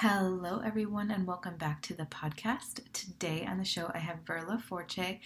Hello, everyone, and welcome back to the podcast. Today on the show, I have Verla Forche.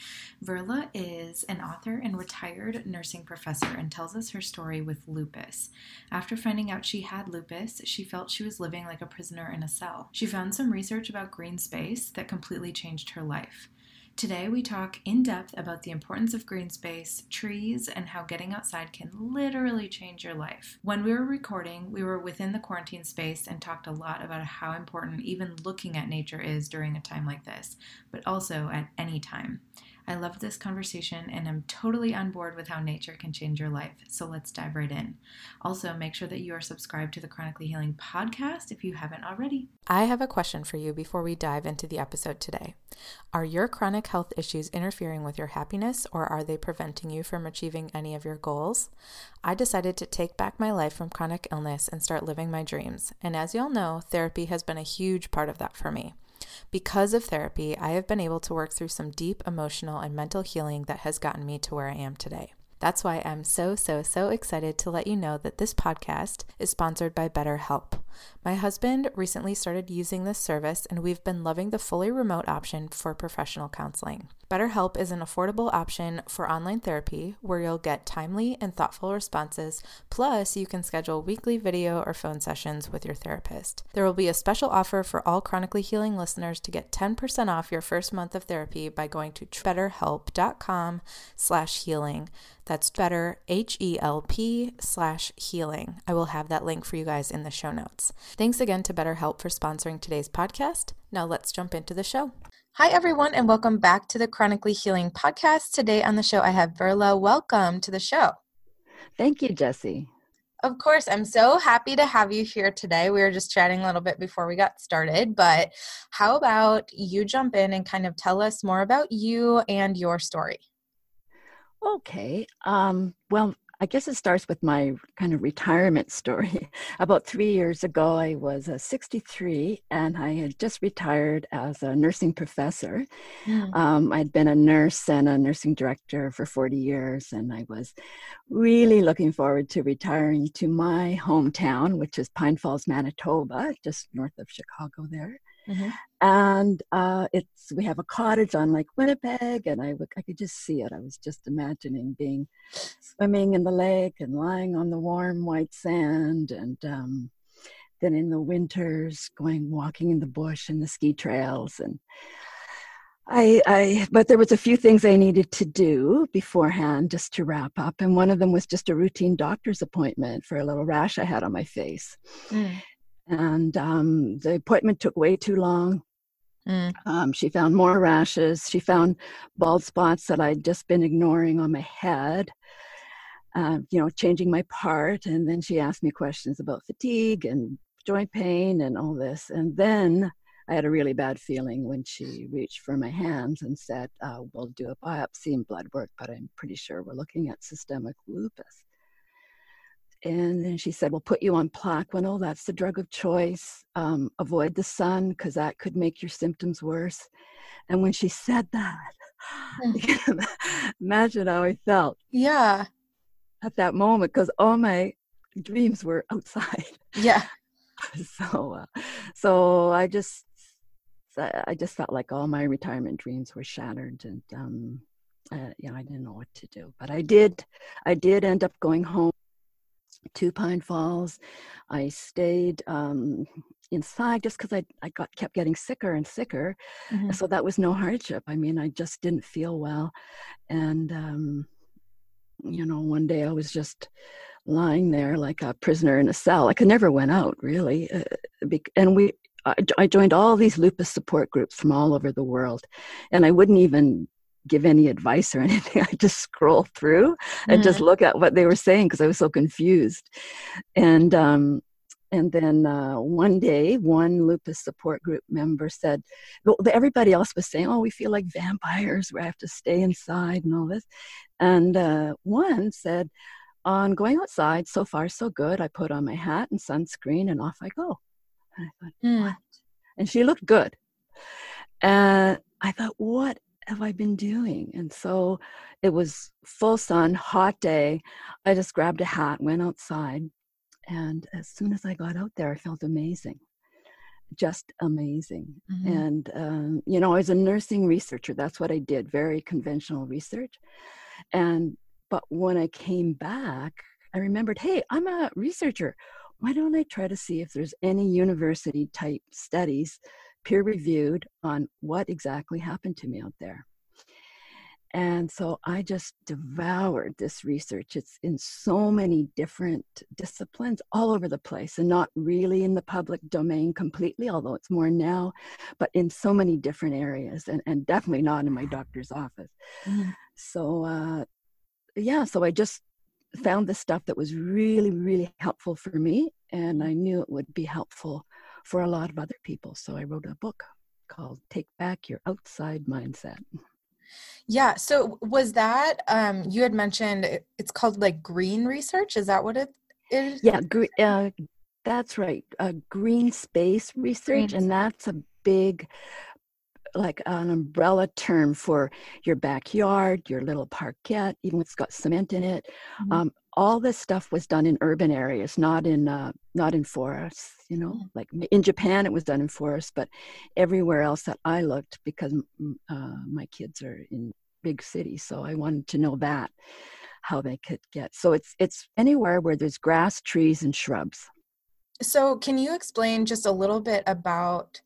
Verla is an author and retired nursing professor and tells us her story with lupus. After finding out she had lupus, she felt she was living like a prisoner in a cell. She found some research about green space that completely changed her life. Today, we talk in depth about the importance of green space, trees, and how getting outside can literally change your life. When we were recording, we were within the quarantine space and talked a lot about how important even looking at nature is during a time like this, but also at any time. I loved this conversation and I'm totally on board with how nature can change your life. So let's dive right in. Also, make sure that you are subscribed to the Chronically Healing podcast if you haven't already. I have a question for you before we dive into the episode today. Are your chronic health issues interfering with your happiness or are they preventing you from achieving any of your goals? I decided to take back my life from chronic illness and start living my dreams. And as you all know, therapy has been a huge part of that for me. Because of therapy, I have been able to work through some deep emotional and mental healing that has gotten me to where I am today. That's why I'm so, so, so excited to let you know that this podcast is sponsored by BetterHelp. My husband recently started using this service, and we've been loving the fully remote option for professional counseling. BetterHelp is an affordable option for online therapy where you'll get timely and thoughtful responses, plus, you can schedule weekly video or phone sessions with your therapist. There will be a special offer for all chronically healing listeners to get 10% off your first month of therapy by going to betterhelp.com slash healing. That's better, H-E-L-P slash healing. I will have that link for you guys in the show notes. Thanks again to BetterHelp for sponsoring today's podcast. Now let's jump into the show. Hi, everyone, and welcome back to the Chronically Healing Podcast. Today on the show, I have Verla. Welcome to the show. Thank you, Jesse. Of course, I'm so happy to have you here today. We were just chatting a little bit before we got started, but how about you jump in and kind of tell us more about you and your story? Okay. Um, well, I guess it starts with my kind of retirement story. About three years ago, I was uh, 63 and I had just retired as a nursing professor. Mm. Um, I'd been a nurse and a nursing director for 40 years, and I was really looking forward to retiring to my hometown, which is Pine Falls, Manitoba, just north of Chicago there. Mm-hmm. And uh, it's we have a cottage on Lake Winnipeg, and I, I could just see it. I was just imagining being swimming in the lake and lying on the warm white sand, and um, then in the winters going walking in the bush and the ski trails and. I, I, but there was a few things I needed to do beforehand just to wrap up, and one of them was just a routine doctor's appointment for a little rash I had on my face. Mm and um, the appointment took way too long. Mm. Um, she found more rashes. She found bald spots that I'd just been ignoring on my head. Uh, you know, changing my part, and then she asked me questions about fatigue and joint pain and all this. And then I had a really bad feeling when she reached for my hands and said, uh, "We'll do a biopsy and blood work, but I'm pretty sure we're looking at systemic lupus." And then she said, We'll put you on Plaquenil. That's the drug of choice. Um, avoid the sun because that could make your symptoms worse. And when she said that, mm. imagine how I felt. Yeah. At that moment, because all my dreams were outside. Yeah. so, uh, so I just, I just felt like all my retirement dreams were shattered, and um, uh, yeah, I didn't know what to do. But I did, I did end up going home to Pine Falls. I stayed um, inside just because I, I got kept getting sicker and sicker. Mm-hmm. So that was no hardship. I mean, I just didn't feel well. And, um, you know, one day I was just lying there like a prisoner in a cell. I could never went out really. Uh, and we, I joined all these lupus support groups from all over the world. And I wouldn't even give any advice or anything. I just scroll through and mm. just look at what they were saying because I was so confused. And um, and then uh, one day, one lupus support group member said, well, everybody else was saying, oh, we feel like vampires. We have to stay inside and all this. And uh, one said, on going outside, so far so good. I put on my hat and sunscreen and off I go. And I thought, mm. what? And she looked good. And I thought, what have I been doing? And so it was full sun, hot day. I just grabbed a hat, went outside, and as soon as I got out there, I felt amazing. just amazing. Mm-hmm. And, um, you know, as a nursing researcher, that's what I did, very conventional research. And, but when I came back, I remembered, hey, I'm a researcher. Why don't I try to see if there's any university type studies peer reviewed on what exactly happened to me out there? And so I just devoured this research. It's in so many different disciplines all over the place and not really in the public domain completely, although it's more now, but in so many different areas and, and definitely not in my doctor's office. Mm. So, uh, yeah, so I just found the stuff that was really, really helpful for me. And I knew it would be helpful for a lot of other people. So I wrote a book called Take Back Your Outside Mindset. Yeah. So was that um you had mentioned it's called like green research? Is that what it is? Yeah, gre- uh, that's right. Uh, green space research, green. and that's a big like an umbrella term for your backyard, your little parkette, even if it's got cement in it. Mm-hmm. Um, all this stuff was done in urban areas, not in uh, not in forests. You know, mm-hmm. like in Japan it was done in forests, but everywhere else that I looked, because uh, my kids are in big cities, so I wanted to know that how they could get. So it's it's anywhere where there's grass, trees, and shrubs. So can you explain just a little bit about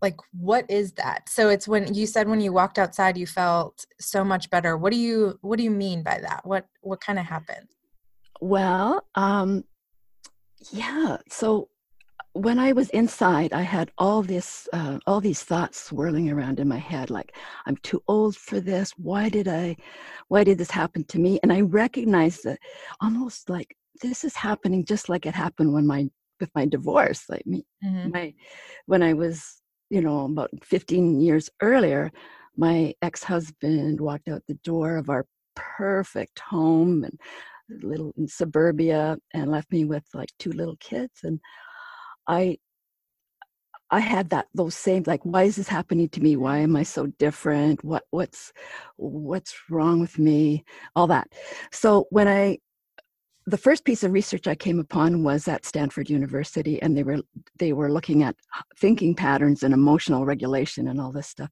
like what is that so it's when you said when you walked outside you felt so much better what do you what do you mean by that what what kind of happened well um yeah so when i was inside i had all this uh, all these thoughts swirling around in my head like i'm too old for this why did i why did this happen to me and i recognized that almost like this is happening just like it happened when my with my divorce like me mm-hmm. my when i was you know, about 15 years earlier, my ex husband walked out the door of our perfect home and little in suburbia and left me with like two little kids. And I, I had that those same like why is this happening to me why am I so different what what's what's wrong with me all that so when I the first piece of research I came upon was at Stanford University, and they were they were looking at thinking patterns and emotional regulation and all this stuff.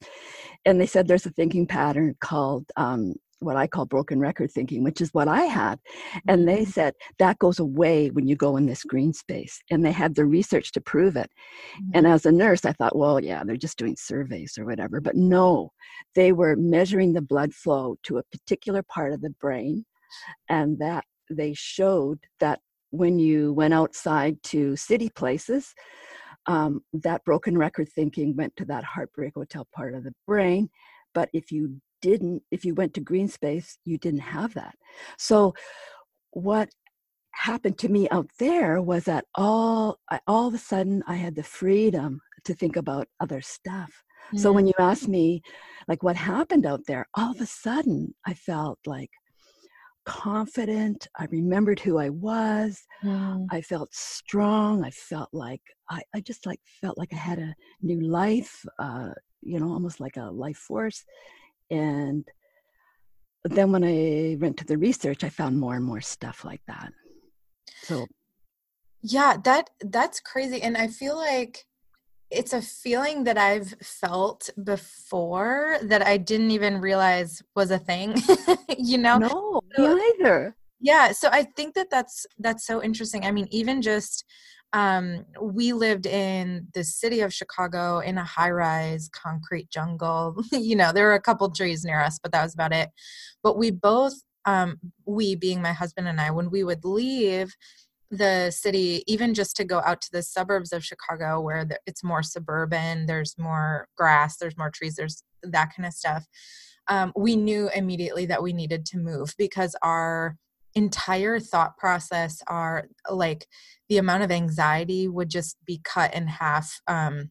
And they said there's a thinking pattern called um, what I call broken record thinking, which is what I had. And they mm-hmm. said that goes away when you go in this green space. And they had the research to prove it. And mm-hmm. as a nurse, I thought, well, yeah, they're just doing surveys or whatever. But no, they were measuring the blood flow to a particular part of the brain. And that they showed that when you went outside to city places, um, that broken record thinking went to that heartbreak hotel part of the brain. But if you didn't, if you went to green space, you didn't have that. So, what happened to me out there was that all all of a sudden I had the freedom to think about other stuff. Mm-hmm. So when you ask me, like, what happened out there, all of a sudden I felt like confident. I remembered who I was. Mm. I felt strong. I felt like I, I just like felt like I had a new life, uh, you know, almost like a life force. And then when I went to the research, I found more and more stuff like that. So yeah, that that's crazy. And I feel like it's a feeling that I've felt before that I didn't even realize was a thing. you know? No, me either. Yeah, so I think that that's that's so interesting. I mean, even just um, we lived in the city of Chicago in a high-rise concrete jungle. you know, there were a couple trees near us, but that was about it. But we both, um, we being my husband and I, when we would leave, the city even just to go out to the suburbs of chicago where it's more suburban there's more grass there's more trees there's that kind of stuff um, we knew immediately that we needed to move because our entire thought process are like the amount of anxiety would just be cut in half um,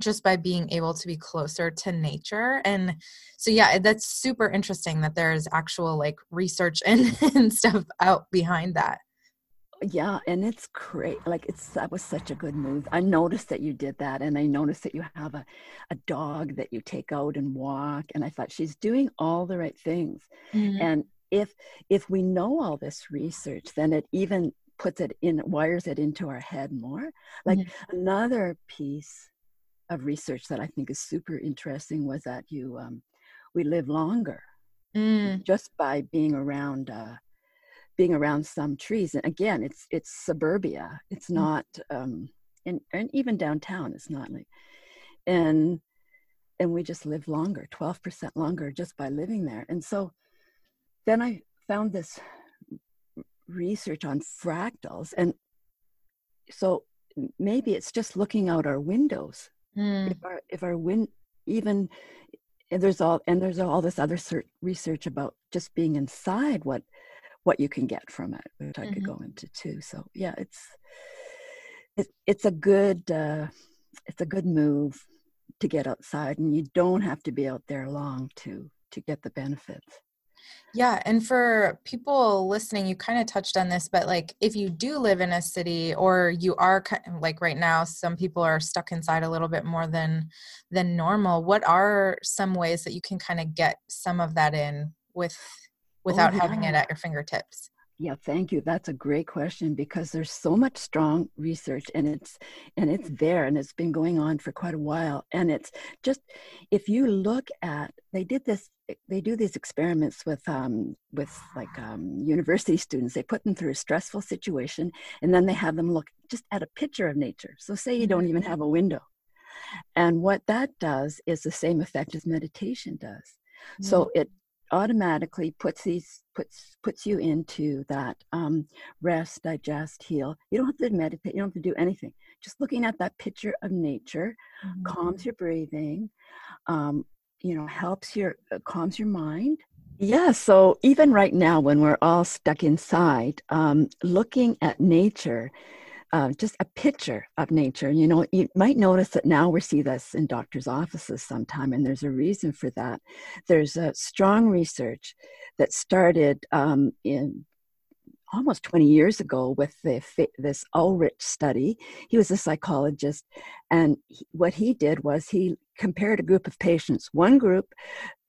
just by being able to be closer to nature. And so yeah that's super interesting that there's actual like research and, and stuff out behind that. Yeah and it's great like it's that was such a good move. I noticed that you did that and i noticed that you have a, a dog that you take out and walk and i thought she's doing all the right things. Mm-hmm. and if if we know all this research then it even puts it in wires it into our head more like mm-hmm. another piece of research that i think is super interesting was that you um, we live longer mm. just by being around uh, being around some trees and again it's it's suburbia it's mm. not um and, and even downtown it's not like and and we just live longer 12% longer just by living there and so then i found this research on fractals and so maybe it's just looking out our windows mm. if our if our wind even and there's all and there's all this other research about just being inside what what you can get from it which mm-hmm. i could mm-hmm. go into too so yeah it's it, it's a good uh, it's a good move to get outside and you don't have to be out there long to to get the benefits yeah. And for people listening, you kind of touched on this, but like if you do live in a city or you are like right now, some people are stuck inside a little bit more than than normal. What are some ways that you can kind of get some of that in with oh, without oh, yeah. having it at your fingertips? Yeah, thank you. That's a great question because there's so much strong research and it's and it's there and it's been going on for quite a while. And it's just if you look at they did this they do these experiments with um, with like um, university students. They put them through a stressful situation and then they have them look just at a picture of nature. So say you don't even mm-hmm. have a window. And what that does is the same effect as meditation does. Mm-hmm. So it automatically puts these puts puts you into that um, rest, digest, heal. You don't have to meditate. You don't have to do anything. Just looking at that picture of nature mm-hmm. calms your breathing. Um, you know, helps your uh, calms your mind. Yeah. So even right now, when we're all stuck inside, um, looking at nature uh, just a picture of nature. You know, you might notice that now we see this in doctors' offices sometime, and there's a reason for that. There's a strong research that started um, in almost 20 years ago with the, this Ulrich study. He was a psychologist, and he, what he did was he compared a group of patients. One group,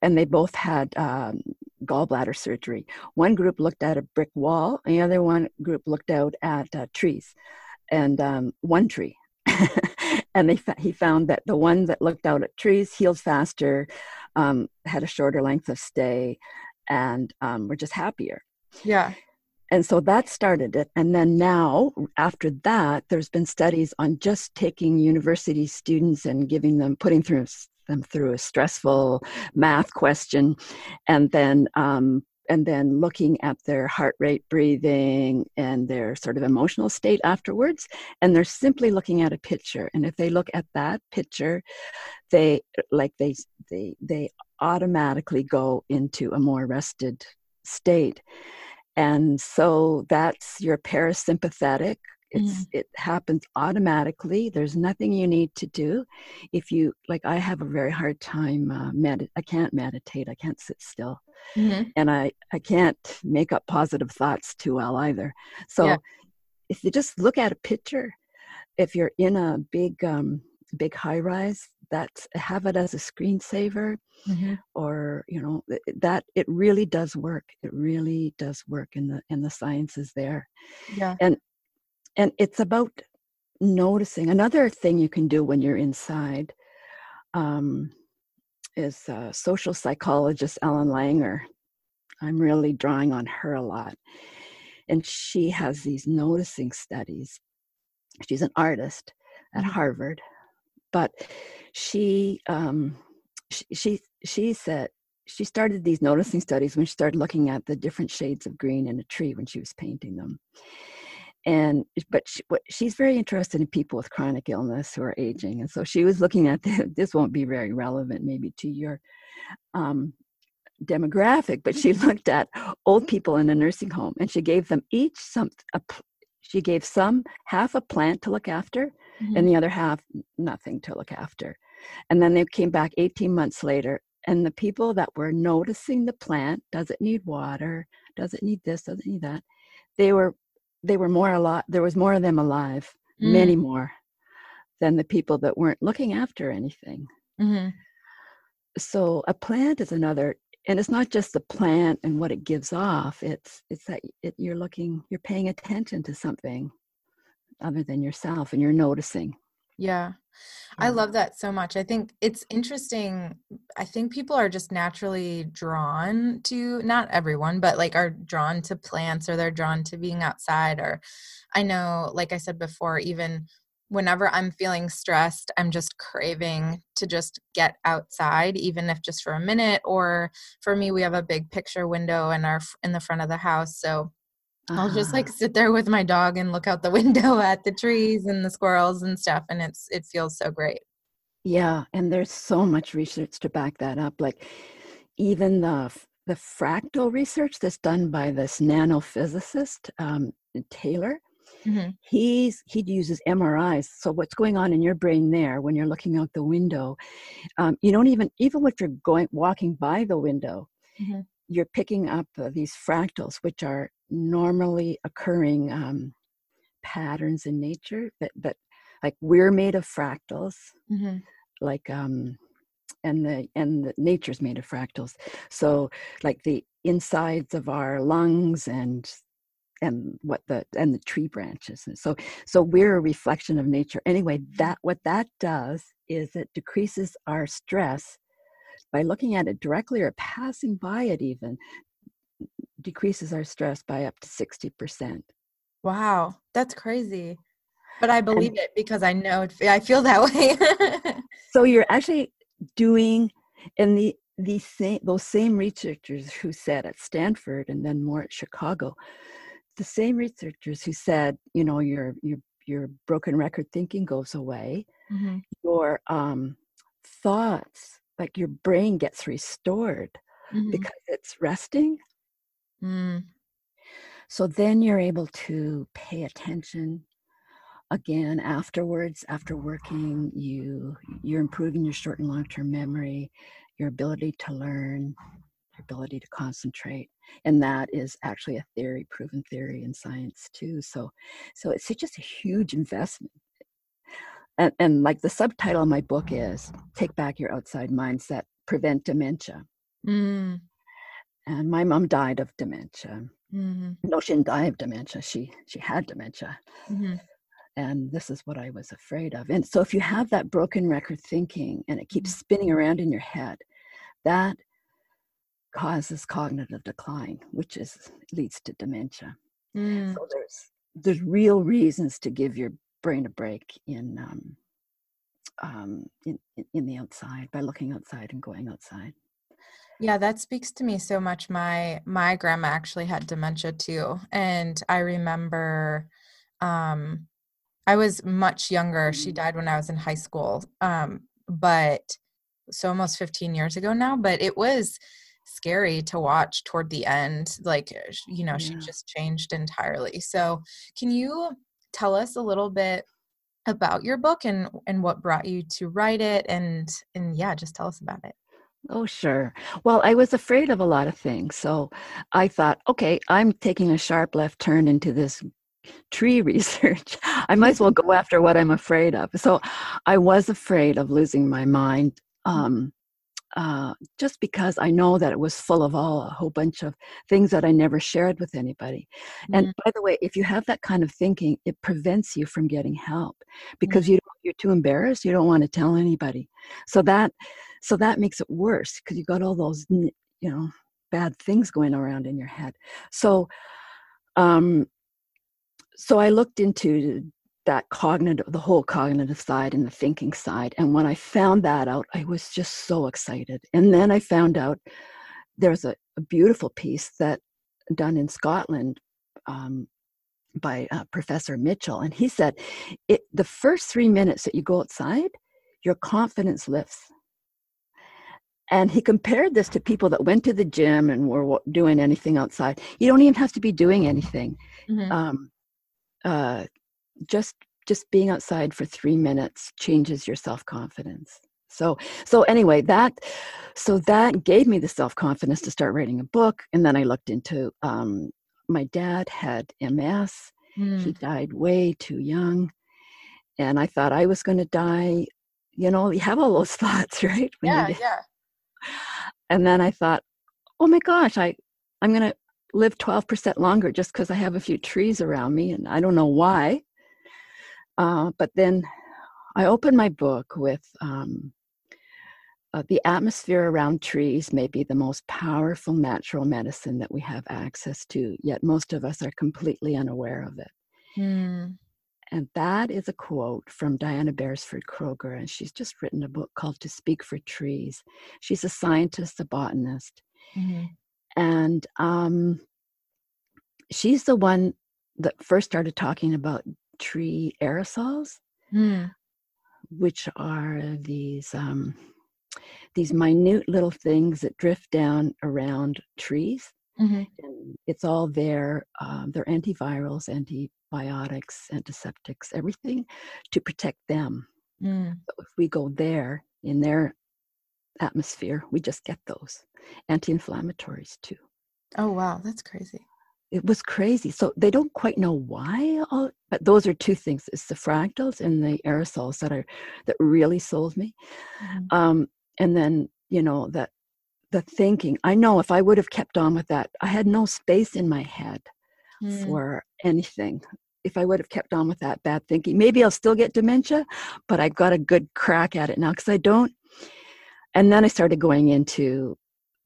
and they both had um, gallbladder surgery. One group looked at a brick wall, and the other one group looked out at uh, trees and um, one tree. and they he found that the one that looked out at trees healed faster, um, had a shorter length of stay, and um, were just happier. Yeah. And so that started it. And then now, after that, there's been studies on just taking university students and giving them, putting through them through a stressful math question, and then um, and then looking at their heart rate, breathing, and their sort of emotional state afterwards. And they're simply looking at a picture. And if they look at that picture, they like they they they automatically go into a more rested state. And so that's your parasympathetic it's mm. it happens automatically there's nothing you need to do if you like i have a very hard time uh, med- i can't meditate i can't sit still mm-hmm. and i i can't make up positive thoughts too well either so yeah. if you just look at a picture if you're in a big um big high rise that's have it as a screensaver mm-hmm. or you know that it really does work. It really does work and the and the science is there. Yeah. And and it's about noticing. Another thing you can do when you're inside um, is uh, social psychologist ellen langer. I'm really drawing on her a lot. And she has these noticing studies. She's an artist at mm-hmm. harvard but she um, she, she she said she started these noticing studies when she started looking at the different shades of green in a tree when she was painting them. And but she, what, she's very interested in people with chronic illness who are aging and so she was looking at the, this won't be very relevant maybe to your um, demographic but she looked at old people in a nursing home and she gave them each some a, she gave some half a plant to look after mm-hmm. and the other half nothing to look after and then they came back 18 months later and the people that were noticing the plant does it need water does it need this does it need that they were they were more alive there was more of them alive mm. many more than the people that weren't looking after anything mm-hmm. so a plant is another and it's not just the plant and what it gives off it's it's that it, you're looking you're paying attention to something other than yourself and you're noticing yeah I love that so much. I think it's interesting. I think people are just naturally drawn to, not everyone, but like are drawn to plants or they're drawn to being outside. Or I know, like I said before, even whenever I'm feeling stressed, I'm just craving to just get outside, even if just for a minute. Or for me, we have a big picture window in our in the front of the house, so. I'll just like ah. sit there with my dog and look out the window at the trees and the squirrels and stuff, and it's it feels so great. Yeah, and there's so much research to back that up. Like even the the fractal research that's done by this nanophysicist um, Taylor, Mm-hmm. He's he uses MRIs. So what's going on in your brain there when you're looking out the window? Um, you don't even even if you're going walking by the window, mm-hmm. you're picking up uh, these fractals, which are normally occurring um, patterns in nature. That that like we're made of fractals, mm-hmm. like um, and the and the nature's made of fractals. So like the insides of our lungs and and what the and the tree branches and so so we're a reflection of nature anyway that what that does is it decreases our stress by looking at it directly or passing by it even decreases our stress by up to 60% wow that's crazy but i believe and, it because i know i feel that way so you're actually doing in the these same those same researchers who said at stanford and then more at chicago the same researchers who said, you know, your your your broken record thinking goes away, mm-hmm. your um, thoughts, like your brain gets restored mm-hmm. because it's resting. Mm. So then you're able to pay attention again afterwards after working you you're improving your short and long term memory your ability to learn your ability to concentrate and that is actually a theory proven theory in science too so so it's just a huge investment and, and like the subtitle of my book is take back your outside mindset prevent dementia mm. And my mom died of dementia mm-hmm. no she didn't die of dementia she she had dementia mm-hmm. and this is what i was afraid of and so if you have that broken record thinking and it keeps mm-hmm. spinning around in your head that causes cognitive decline, which is leads to dementia. Mm. So there's there's real reasons to give your brain a break in um, um, in in the outside by looking outside and going outside. Yeah, that speaks to me so much. My my grandma actually had dementia too, and I remember um, I was much younger. She mm. died when I was in high school, um, but so almost 15 years ago now. But it was scary to watch toward the end like uh, you know yeah. she just changed entirely so can you tell us a little bit about your book and and what brought you to write it and and yeah just tell us about it Oh, sure. Well, I was afraid of a lot of things. So I thought, okay, I'm taking a sharp left turn into this tree research. I might as well go after what I'm afraid of. So I was afraid of losing my mind. Um, uh, just because I know that it was full of all a whole bunch of things that I never shared with anybody. Mm-hmm. And by the way, if you have that kind of thinking, it prevents you from getting help because mm-hmm. you you're too embarrassed. You don't want to tell anybody. So that so that makes it worse because you got all those you know bad things going around in your head. So um, so I looked into that cognitive, the whole cognitive side and the thinking side. And when I found that out, I was just so excited. And then I found out there's a, a beautiful piece that done in Scotland um, by uh, Professor Mitchell, and he said, it, the first three minutes that you go outside, your confidence lifts. And he compared this to people that went to the gym and were doing anything outside. You don't even have to be doing anything. Mm-hmm. Um, uh, just just being outside for three minutes changes your self-confidence so so anyway that so that gave me the self-confidence to start writing a book and then i looked into um, my dad had ms mm. he died way too young and i thought i was going to die you know you have all those thoughts right when yeah yeah and then i thought oh my gosh, I, I'm going to live 12% longer just because I have a few trees around me, and I don't know why. Uh, but then I opened my book with um, uh, the atmosphere around trees may be the most powerful natural medicine that we have access to, yet most of us are completely unaware of it. Mm. And that is a quote from Diana Beresford Kroeger, and she's just written a book called To Speak for Trees. She's a scientist, a botanist. Mm-hmm. And um, she's the one that first started talking about tree aerosols, mm. which are these um, these minute little things that drift down around trees. Mm-hmm. And it's all there. Um, they're antivirals, antibiotics, antiseptics, everything to protect them. Mm. if we go there in their atmosphere, we just get those anti-inflammatories too. Oh wow, that's crazy. It was crazy. So they don't quite know why, all, but those are two things: it's the fractals and the aerosols that are that really sold me. Mm-hmm. Um, and then you know that the thinking. I know if i would have kept on with that i had no space in my head mm. for anything. If i would have kept on with that bad thinking maybe i'll still get dementia but I've got a good crack at it now because i don't. And then i started going into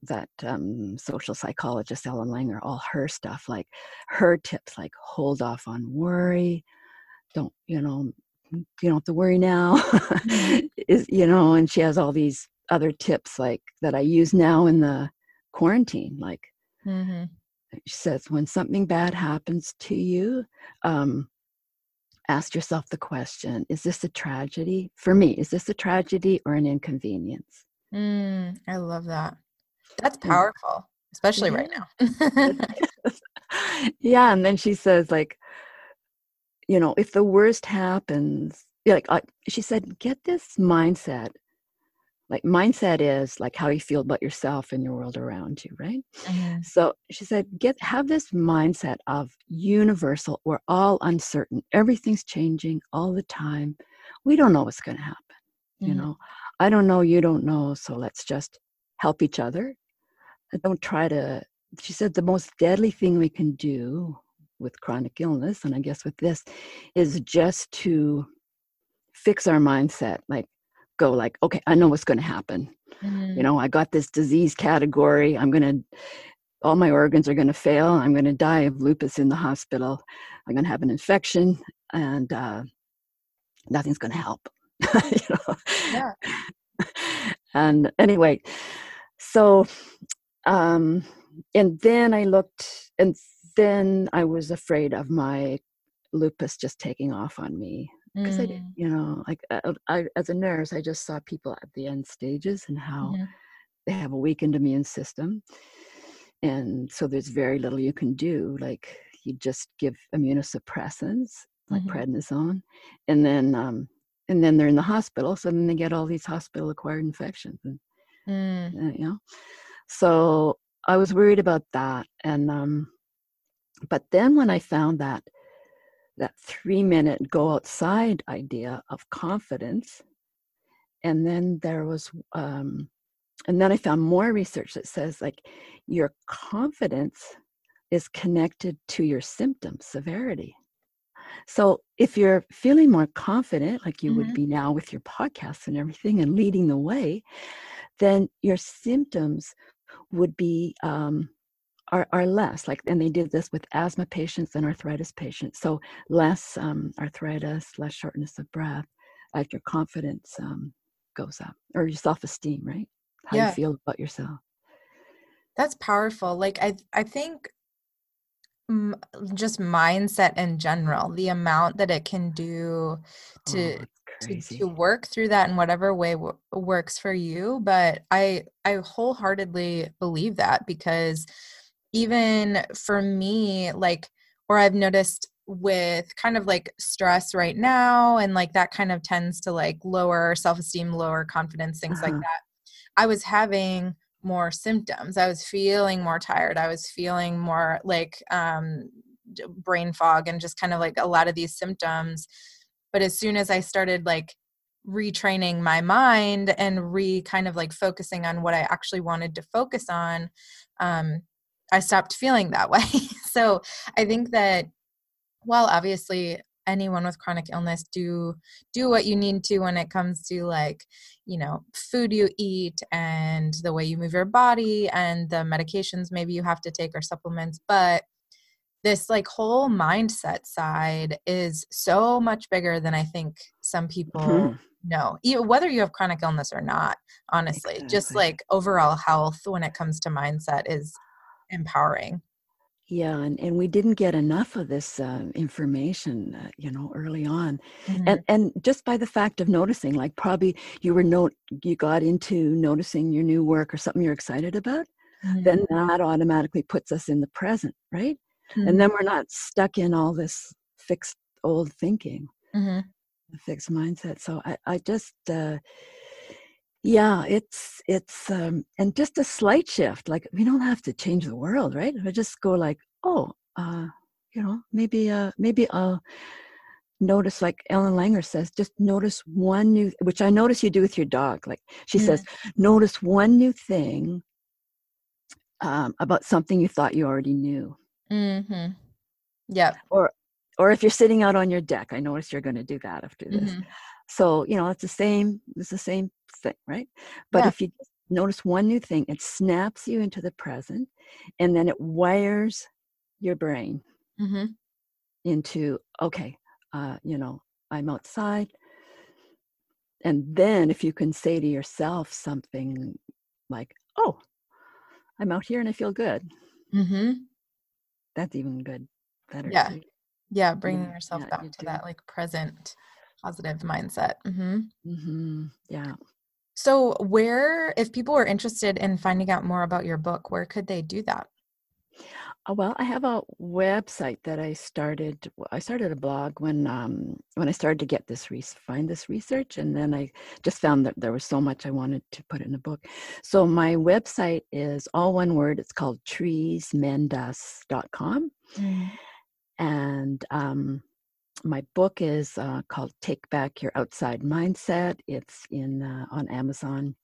that um, social psychologist ellen langer all her stuff like her tips like hold off on worry. Don't you know you don't have to worry now. Mm. is you know and she has all these other tips like that I use now in the quarantine. Like mm-hmm. she says, when something bad happens to you, um, ask yourself the question: Is this a tragedy for me? Is this a tragedy or an inconvenience? Mm, I love that. That's powerful, especially yeah. right now. yeah, and then she says, like, you know, if the worst happens, like I, she said, get this mindset like mindset is like how you feel about yourself and your world around you right? Mm-hmm. so she said get have this mindset of universal. We're all uncertain. Everything's changing all the time. We don't know what's going to happen mm-hmm. you know? I don't know you don't know so let's just help each other. Don't try to she said the most deadly thing we can do with chronic illness and i guess with this is just to fix our mindset like go like okay i know what's going to happen mm-hmm. you know i got this disease category. I'm going to all my organs are going to fail. I'm going to die of lupus in the hospital. I'm going to have an infection and uh, nothing's going to help. You know? Yeah. and anyway so um and then i looked and then i was afraid of my lupus just taking off on me because mm. I, you know, like uh, I, as a nurse, I just saw people at the end stages and how mm-hmm. they have a weakened immune system, and so there's very little you can do. Like you just give immunosuppressants like mm-hmm. prednisone, and then um, and then they're in the hospital. So then they get all these hospital-acquired infections, and mm. uh, you know. So I was worried about that, and um, but then when I found that that three minute go outside idea of confidence. And then there was, um, and then I found more research that says like your confidence is connected to your symptom severity. So if you're feeling more confident, like you mm-hmm. would be now with your podcasts and everything and leading the way, then your symptoms would be um, are, are less like and they did this with asthma patients and arthritis patients. So less um, arthritis less shortness of breath as your confidence um, goes up or your self-esteem right? How yeah. you feel about yourself. That's powerful like i i think just mindset in general the amount that it can do to oh, to, to, work through that in whatever way w- works for you but i i wholeheartedly believe that because even for me like or i've noticed with kind of like stress right now and like that kind of tends to like lower self-esteem lower confidence things uh-huh. like that i was having more symptoms. I was feeling more tired. I was feeling more like um brain fog and just kind of like a lot of these symptoms. But as soon as i started like retraining my mind and re kind of like focusing on what I actually wanted to focus on, um, I stopped feeling that way. so I think that while obviously anyone with chronic illness do do what you need to when it comes to like you know food you eat and the way you move your body and the medications maybe you have to take or supplements but this like whole mindset side is so much bigger than I think some people mm-hmm. know. Whether you have chronic illness or not, honestly, exactly. just like overall health when it comes to mindset is empowering. Yeah, and, and we didn't get enough of this uh, information, uh, you know, early on, mm-hmm. and and just by the fact of noticing, like probably you were note you got into noticing your new work or something you're excited about, mm-hmm. then that automatically puts us in the present, right? Mm-hmm. And then we're not stuck in all this fixed old thinking, mm-hmm. fixed mindset. So I, I just, uh, yeah, it's it's um, and just a slight shift. Like we don't have to change the world, right? We just go like, oh, uh, you know, maybe uh, maybe I'll notice like ellen langer says just notice one new which i notice you do with your dog like she mm-hmm. says notice one new thing um, about something you thought you already knew Mm-hmm. Yeah. Or or if you're sitting out on your deck, I notice you're going to do that after this. Mm-hmm. So, you know, it's the same, it's the same thing, right? But yeah. if you notice one new thing, it snaps you into the present and then it wires your brain mm-hmm. into, okay, uh, you know, I'm outside. And then if you can say to yourself something like, oh, I'm out here and I feel good. Mm-hmm that's even good better yeah yeah bringing yourself yeah, back you to do. that like present positive mindset mm-hmm. Mm-hmm. yeah so where if people were interested in finding out more about your book where could they do that uh, well, I have a website that I started. I started a blog when um, when I started to get this re- find this research, and then I just found that there was so much I wanted to put in a book. So my website is all one word. It's called treesmendas.com, mm. and um, my book is uh, called "Take Back Your Outside Mindset." It's in uh, on Amazon.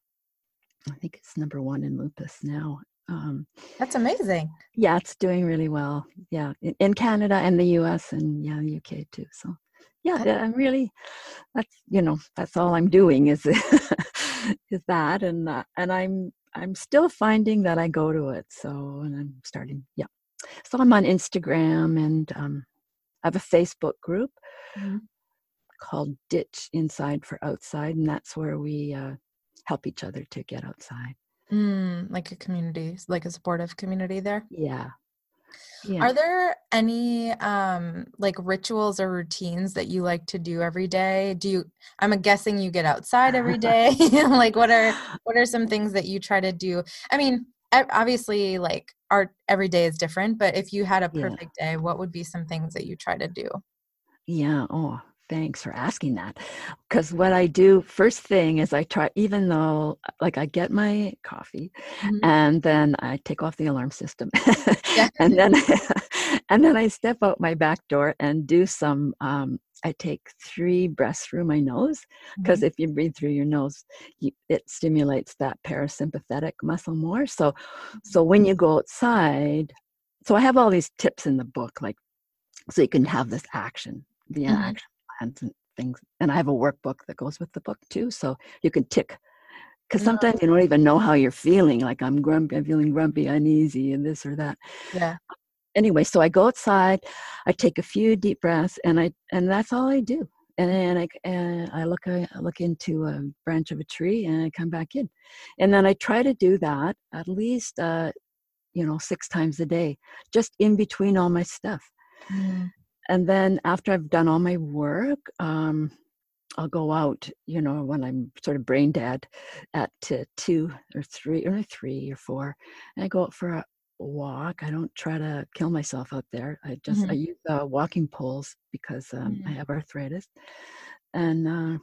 I think it's number one in lupus now, um, That's amazing. Yeah, it's doing really well. Yeah, in, in, Canada and the U.S. and yeah, the UK too. So, yeah, I'm really. That's you know that's all I'm doing is is that, and uh, and I'm I'm still finding that I go to it. So, and I'm starting. Yeah, so I'm on Instagram and um, I have a Facebook group mm-hmm. called Ditch Inside for Outside, and that's where we uh, help each other to get outside. Mm, like a community, like a supportive community there. Yeah. yeah. Are there any um like rituals or routines that you like to do every day? Do you I'm guessing you get outside every day. like what are what are some things that you try to do? I mean, obviously like our every day is different, but if you had a perfect yeah. day, what would be some things that you try to do? Yeah. Oh, Thanks for asking that. Because what I do first thing is I try, even though like I get my coffee mm-hmm. and then I take off the alarm system and then and then I step out my back door and do some um, I take three breaths through my nose because mm-hmm. if you breathe through your nose, you, it stimulates that parasympathetic muscle more. So, so when you go outside, so I have all these tips in the book, like so you can have this action, the mm-hmm. action and things. And I have a workbook that goes with the book too, so you can tick. Because sometimes you don't even know how you're feeling. Like I'm grumpy, I'm feeling grumpy, uneasy, and this or that. Yeah. Anyway, so I go outside, I take a few deep breaths, and I and that's all I do. And then I and I look I look into a branch of a tree, and I come back in, and then I try to do that at least uh, you know six times a day, just in between all my stuff. Mm and then after I've done all my work, um, I'll go out, you know, when I'm sort of brain dead at two or three or three or four, and I go out for a walk. I don't try to kill myself out there. I just mm-hmm. I use uh, walking poles because um, mm-hmm. I have arthritis, and uh,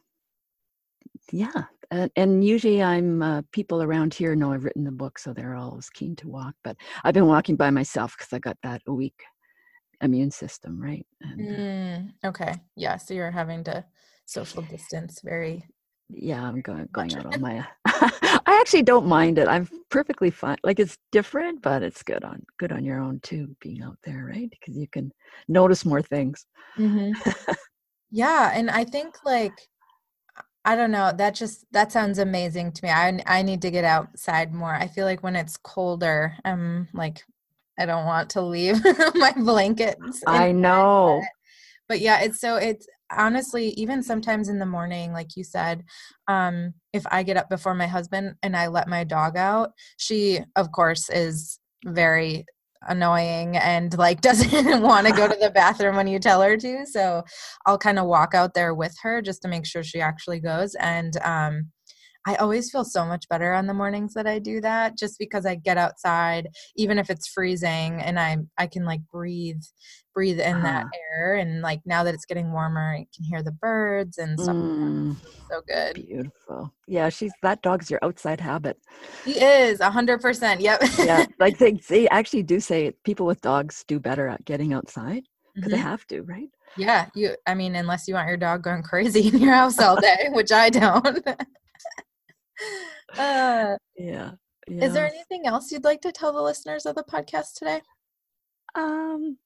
yeah, and, and, usually I'm uh, people around here know I've written the book, so they're always keen to walk. But I've been walking by myself because I got that weak immune system, right? And, uh mm, okay. Yeah. So you're having to social distance very yeah, I'm going going out on my. I actually don't mind it. I'm perfectly fine. Like it's different, but it's good on good on your own too. Being out there, right? Because you can notice more things. Mm-hmm. yeah, and I think like I don't know. That just that sounds amazing to me. I I need to get outside more. I feel like when it's colder, I'm like I don't want to leave my blankets. I know. But yeah, it's so it's honestly even sometimes in the morning like you said um if i get up before my husband and i let my dog out she of course is very annoying and like doesn't want to go to the bathroom when you tell her to so i'll kind of walk out there with her just to make sure she actually goes and um I always feel so much better on the mornings that I do that just because I get outside even if it's freezing and I I can like breathe breathe in uh-huh. that air and like now that it's getting warmer I can hear the birds and stuff. Mm, so good. Beautiful. Yeah she's that dog's your outside habit. He is a hundred percent yep. Yeah like they, they actually do say people with dogs do better at getting outside because mm-hmm. they have to right? Yeah you I mean unless you want your dog going crazy in your house all day which I don't uh, yeah, yeah. Is there anything else you'd like to tell the listeners of the podcast today? Um,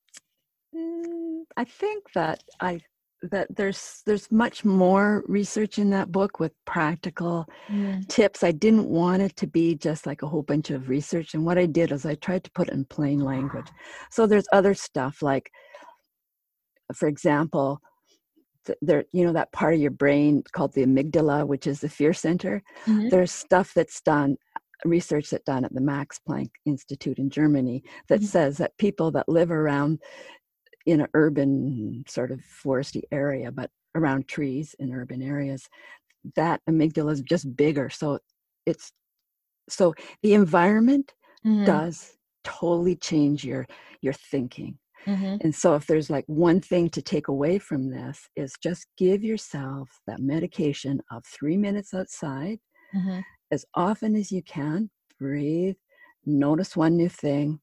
mm, I think that I that there's there's much more research in that book with practical mm. tips. I didn't want it to be just like a whole bunch of research, and what I did is I tried to put it in plain language. So there's other stuff like, for example, there you know that part of your brain called the amygdala which is the fear center mm-hmm. there's stuff that's done research that's done at the max planck institute in germany that mm-hmm. says that people that live around in an urban sort of foresty area but around trees in urban areas that amygdala is just bigger so it's so the environment mm-hmm. does totally change your your thinking Mm-hmm. And so, if there's like one thing to take away from this, is just give yourself that medication of three minutes outside mm-hmm. as often as you can. Breathe, notice one new thing,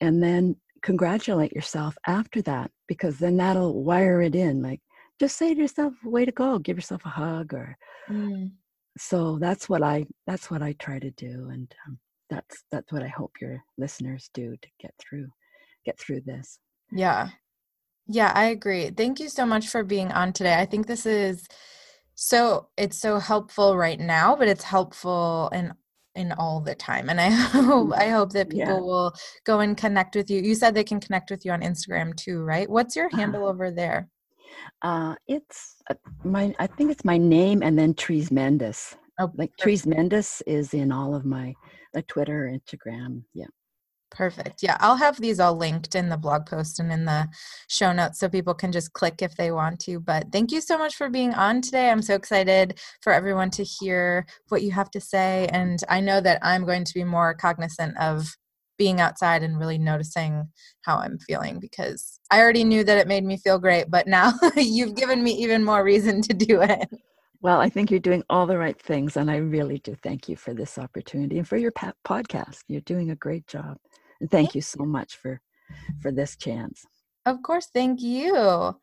and then congratulate yourself after that because then that'll wire it in. Like, just say to yourself, "Way to go!" Give yourself a hug, or mm. so that's what I that's what I try to do, and um, that's that's what I hope your listeners do to get through get through this. Yeah. Yeah, I agree. Thank you so much for being on today. I think this is so it's so helpful right now, but it's helpful in in all the time. And I hope I hope that people yeah. will go and connect with you. You said they can connect with you on Instagram too, right? What's your uh-huh. handle uh, over there? Uh it's uh, my I think it's my name and then Trees Mendes. Oh, like Trees Mendes is in all of my like Twitter, Instagram. Yeah. Perfect. Yeah, I'll have these all linked in the blog post and in the show notes so people can just click if they want to. But thank you so much for being on today. I'm so excited for everyone to hear what you have to say. And I know that I'm going to be more cognizant of being outside and really noticing how I'm feeling because I already knew that it made me feel great, but now you've given me even more reason to do it. Well, I think you're doing all the right things, and I really do thank you for this opportunity and for your podcast. You're doing a great job. And thank you so much for for this chance. Of course, thank you.